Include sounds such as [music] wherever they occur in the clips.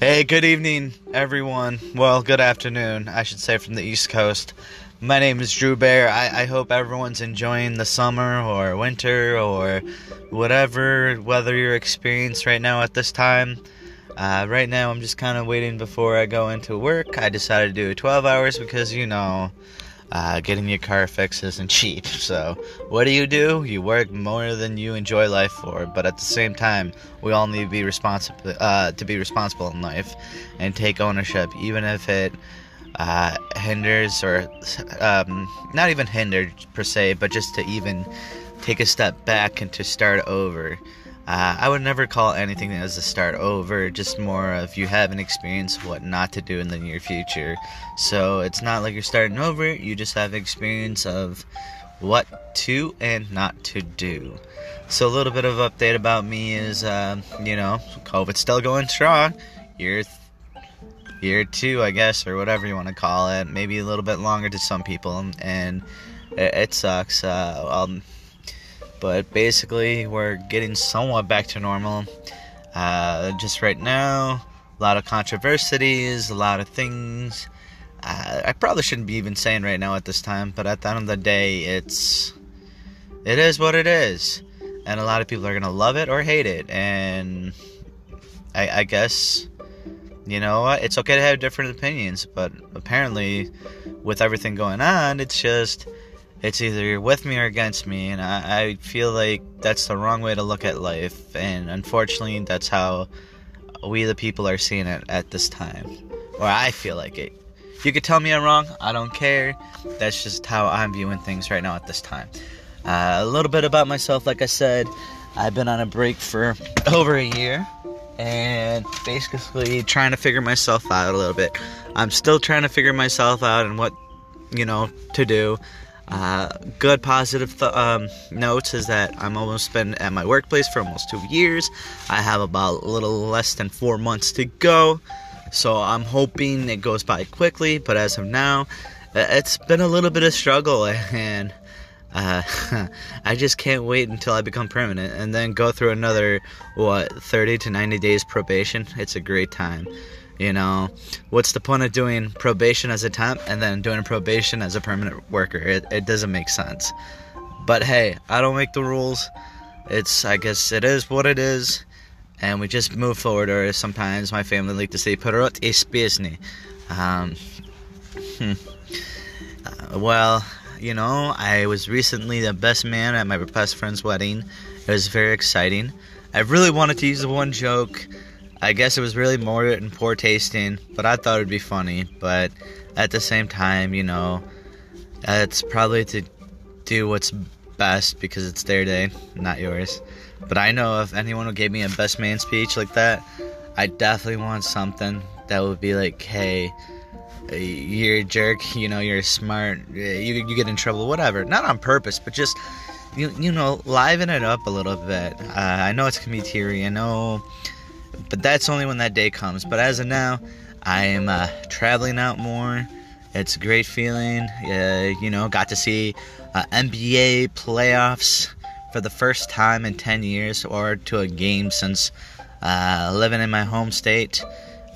Hey, good evening, everyone. Well, good afternoon, I should say, from the East Coast. My name is Drew Bear. I, I hope everyone's enjoying the summer or winter or whatever weather you're experiencing right now at this time. Uh, right now, I'm just kind of waiting before I go into work. I decided to do 12 hours because, you know, uh, getting your car fixed isn't [laughs] cheap. So, what do you do? You work more than you enjoy life for, but at the same time, we all need to be responsible uh, to be responsible in life and take ownership, even if it uh, hinders or um, not even hindered per se, but just to even take a step back and to start over. Uh, I would never call anything as a start over, just more of you have an experience what not to do in the near future. So it's not like you're starting over, you just have experience of what to and not to do. So a little bit of update about me is, uh, you know, COVID's still going strong. Year, th- year two, I guess, or whatever you want to call it. Maybe a little bit longer to some people, and it, it sucks. Uh, um, but basically we're getting somewhat back to normal. Uh, just right now, a lot of controversies, a lot of things. Uh, I probably shouldn't be even saying right now at this time, but at the end of the day, it's it is what it is, and a lot of people are gonna love it or hate it, and I, I guess you know it's okay to have different opinions, but apparently, with everything going on, it's just it's either you're with me or against me, and I, I feel like that's the wrong way to look at life, and unfortunately, that's how we the people are seeing it at this time, or I feel like it. You could tell me I'm wrong. I don't care. That's just how I'm viewing things right now at this time. Uh, a little bit about myself, like I said, I've been on a break for [laughs] over a year and basically trying to figure myself out a little bit. I'm still trying to figure myself out and what, you know, to do. Uh, good positive th- um, notes is that I'm almost been at my workplace for almost two years. I have about a little less than four months to go, so I'm hoping it goes by quickly. But as of now, it's been a little bit of struggle, [laughs] and uh, [laughs] I just can't wait until I become permanent and then go through another what 30 to 90 days probation. It's a great time. You know, what's the point of doing probation as a temp and then doing probation as a permanent worker? It, it doesn't make sense. But hey, I don't make the rules. It's, I guess, it is what it is. And we just move forward, or sometimes my family like to say, Perot is business. Um, hmm. uh, well, you know, I was recently the best man at my best friend's wedding. It was very exciting. I really wanted to use the one joke I guess it was really more in poor tasting, but I thought it'd be funny. But at the same time, you know, it's probably to do what's best because it's their day, not yours. But I know if anyone gave me a best man speech like that, I definitely want something that would be like, hey, you're a jerk, you know, you're smart, you, you get in trouble, whatever. Not on purpose, but just, you, you know, liven it up a little bit. Uh, I know it's gonna be teary, I know but that's only when that day comes. But as of now, I am uh, traveling out more. It's a great feeling. Uh, you know, got to see uh, NBA playoffs for the first time in 10 years or to a game since uh, living in my home state.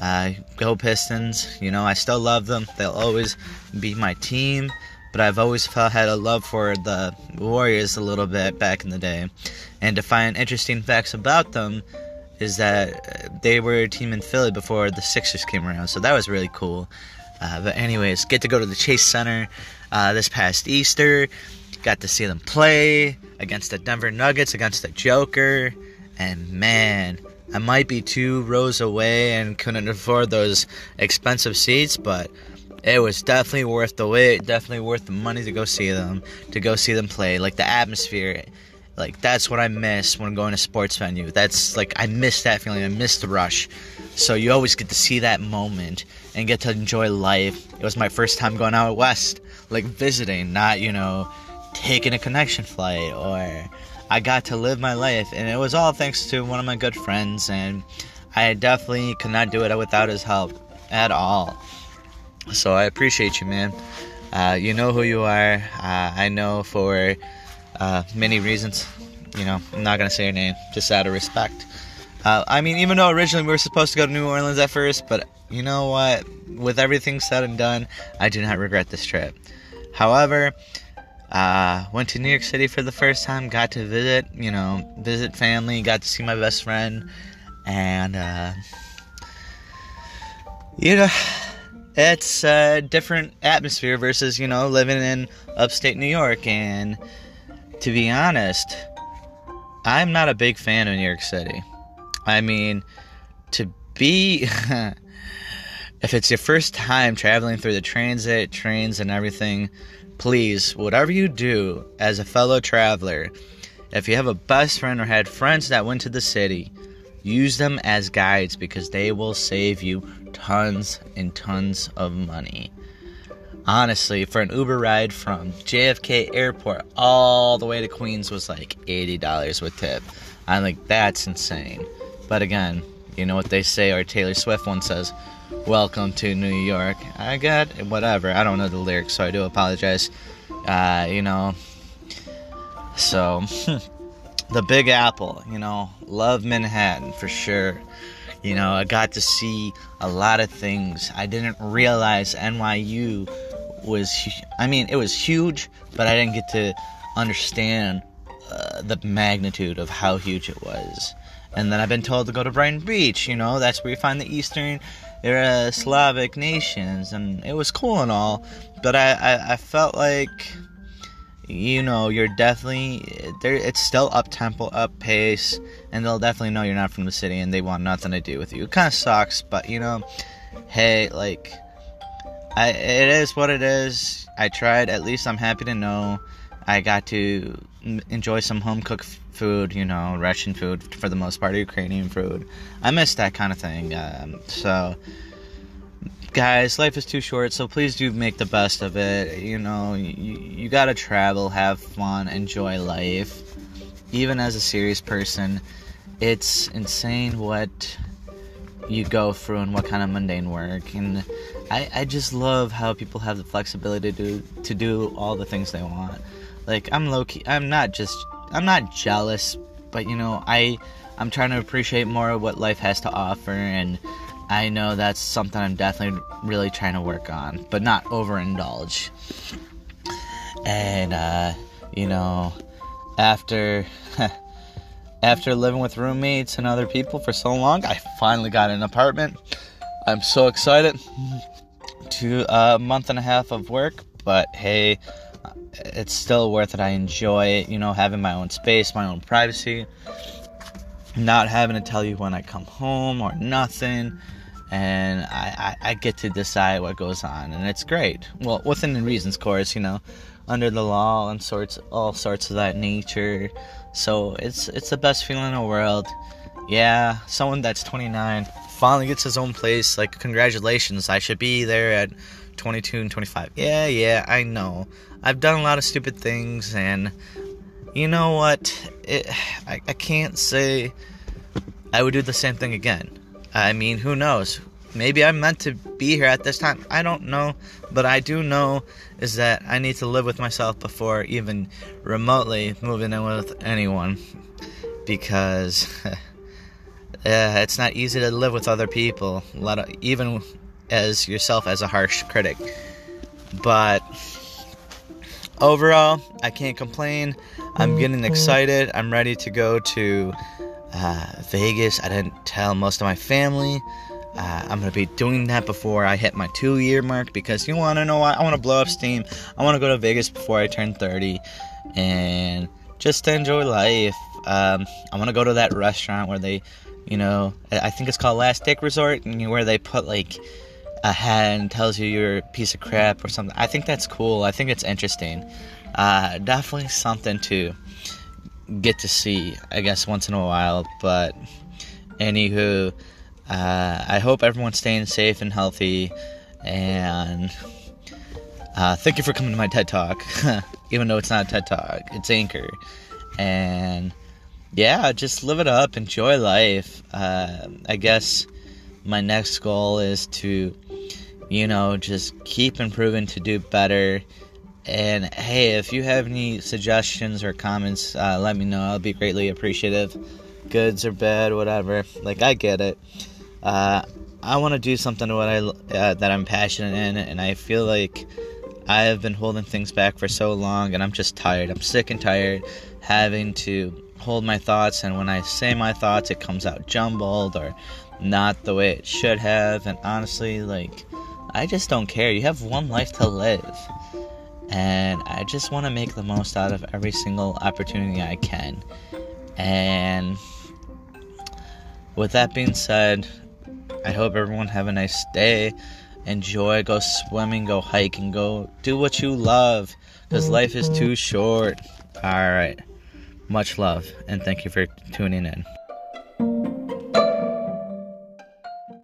Uh, go Pistons. You know, I still love them. They'll always be my team. But I've always felt had a love for the Warriors a little bit back in the day. And to find interesting facts about them, is that they were a team in Philly before the Sixers came around, so that was really cool. Uh, but anyways, get to go to the Chase Center uh, this past Easter. Got to see them play against the Denver Nuggets, against the Joker, and man, I might be two rows away and couldn't afford those expensive seats, but it was definitely worth the wait, definitely worth the money to go see them, to go see them play. Like the atmosphere like that's what I miss when going to sports venue. That's like I miss that feeling. I miss the rush. So you always get to see that moment and get to enjoy life. It was my first time going out west, like visiting, not you know, taking a connection flight or I got to live my life and it was all thanks to one of my good friends and I definitely could not do it without his help at all. So I appreciate you, man. Uh, you know who you are. Uh, I know for uh, many reasons. You know, I'm not gonna say her name, just out of respect. Uh, I mean, even though originally we were supposed to go to New Orleans at first, but you know what? With everything said and done, I do not regret this trip. However, uh, went to New York City for the first time, got to visit, you know, visit family, got to see my best friend, and, uh, you know, it's a different atmosphere versus, you know, living in upstate New York. And to be honest, I'm not a big fan of New York City. I mean, to be. [laughs] if it's your first time traveling through the transit, trains, and everything, please, whatever you do as a fellow traveler, if you have a best friend or had friends that went to the city, use them as guides because they will save you tons and tons of money. Honestly, for an Uber ride from JFK Airport all the way to Queens was like $80 with tip. I'm like, that's insane. But again, you know what they say, or Taylor Swift one says, Welcome to New York. I got whatever. I don't know the lyrics, so I do apologize. Uh, you know, so [laughs] the Big Apple, you know, love Manhattan for sure. You know, I got to see a lot of things. I didn't realize NYU was, I mean, it was huge, but I didn't get to understand uh, the magnitude of how huge it was. And then I've been told to go to Brighton Beach, you know, that's where you find the Eastern uh, Slavic nations, and it was cool and all, but I, I, I felt like, you know, you're definitely, there. it's still up tempo, up pace, and they'll definitely know you're not from the city and they want nothing to do with you. It kind of sucks, but you know, hey, like, I, it is what it is. I tried, at least I'm happy to know I got to enjoy some home cooked food, you know, Russian food for the most part, Ukrainian food. I miss that kind of thing. Um, so, guys, life is too short, so please do make the best of it. You know, you, you gotta travel, have fun, enjoy life. Even as a serious person, it's insane what you go through and what kind of mundane work. And I, I just love how people have the flexibility to, to do all the things they want. Like I'm low key. I'm not just. I'm not jealous, but you know, I I'm trying to appreciate more of what life has to offer, and I know that's something I'm definitely really trying to work on, but not overindulge. And uh, you know, after [laughs] after living with roommates and other people for so long, I finally got an apartment. I'm so excited. [laughs] To a month and a half of work, but hey, it's still worth it. I enjoy it, you know, having my own space, my own privacy, not having to tell you when I come home or nothing. And I, I, I get to decide what goes on, and it's great. Well, within the reasons, of course, you know, under the law and sorts, all sorts of that nature. So it's it's the best feeling in the world. Yeah, someone that's 29 finally gets his own place. Like, congratulations! I should be there at 22 and 25. Yeah, yeah, I know. I've done a lot of stupid things, and you know what? It, I, I can't say I would do the same thing again. I mean, who knows? Maybe I'm meant to be here at this time. I don't know. But I do know is that I need to live with myself before even remotely moving in with anyone. Because [laughs] yeah, it's not easy to live with other people, of, even as yourself as a harsh critic. But overall, I can't complain. I'm getting excited. I'm ready to go to uh, Vegas. I didn't tell most of my family. Uh, I'm gonna be doing that before I hit my two year mark because you wanna know what? I wanna blow up steam. I wanna go to Vegas before I turn 30 and just enjoy life. Um, I wanna go to that restaurant where they, you know, I think it's called Last Dick Resort, and where they put like a hat and tells you you're a piece of crap or something. I think that's cool. I think it's interesting. Uh, definitely something to get to see, I guess, once in a while. But anywho, uh, I hope everyone's staying safe and healthy. And uh, thank you for coming to my TED Talk, [laughs] even though it's not a TED Talk, it's Anchor. And yeah, just live it up, enjoy life. Uh, I guess my next goal is to you know, just keep improving to do better. And hey, if you have any suggestions or comments, uh, let me know. I'll be greatly appreciative. goods or bad, whatever. Like I get it. Uh, I want to do something what I uh, that I'm passionate in, and I feel like I have been holding things back for so long, and I'm just tired. I'm sick and tired having to hold my thoughts, and when I say my thoughts, it comes out jumbled or not the way it should have. And honestly, like, I just don't care. You have one life to live, and I just want to make the most out of every single opportunity I can. And with that being said, I hope everyone have a nice day. Enjoy, go swimming, go hiking, go do what you love because life is too short. All right. Much love and thank you for tuning in.